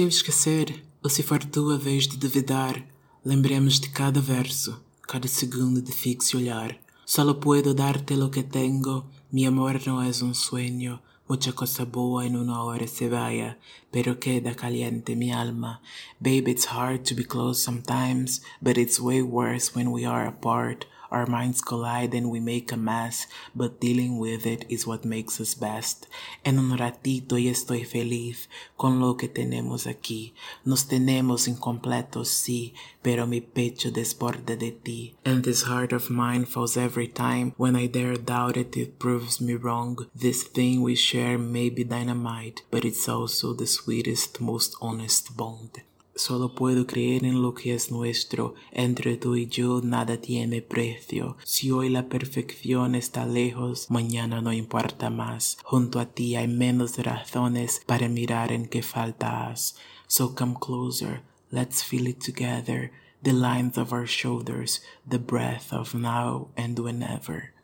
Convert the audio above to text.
Se eu esquecer, ou se for tua vez de duvidar, lembremos de cada verso, cada segundo de fixo olhar. Solo puedo darte lo que tengo, mi amor no es un sueño, mucha cosa boa en una hora se vaya, pero queda caliente mi alma. Babe, it's hard to be close sometimes, but it's way worse when we are apart. Our minds collide and we make a mess, but dealing with it is what makes us best. En un ratito y estoy feliz con lo que tenemos aquí. Nos tenemos incompletos, sí, pero mi pecho desborda de ti. And this heart of mine falls every time. When I dare doubt it, it proves me wrong. This thing we share may be dynamite, but it's also the sweetest, most honest bond. Solo puedo creer en lo que es nuestro. Entre tú y yo nada tiene precio. Si hoy la perfección está lejos, mañana no importa más. Junto a ti hay menos razones para mirar en qué faltas. So come closer, let's feel it together. The lines of our shoulders, the breath of now and whenever.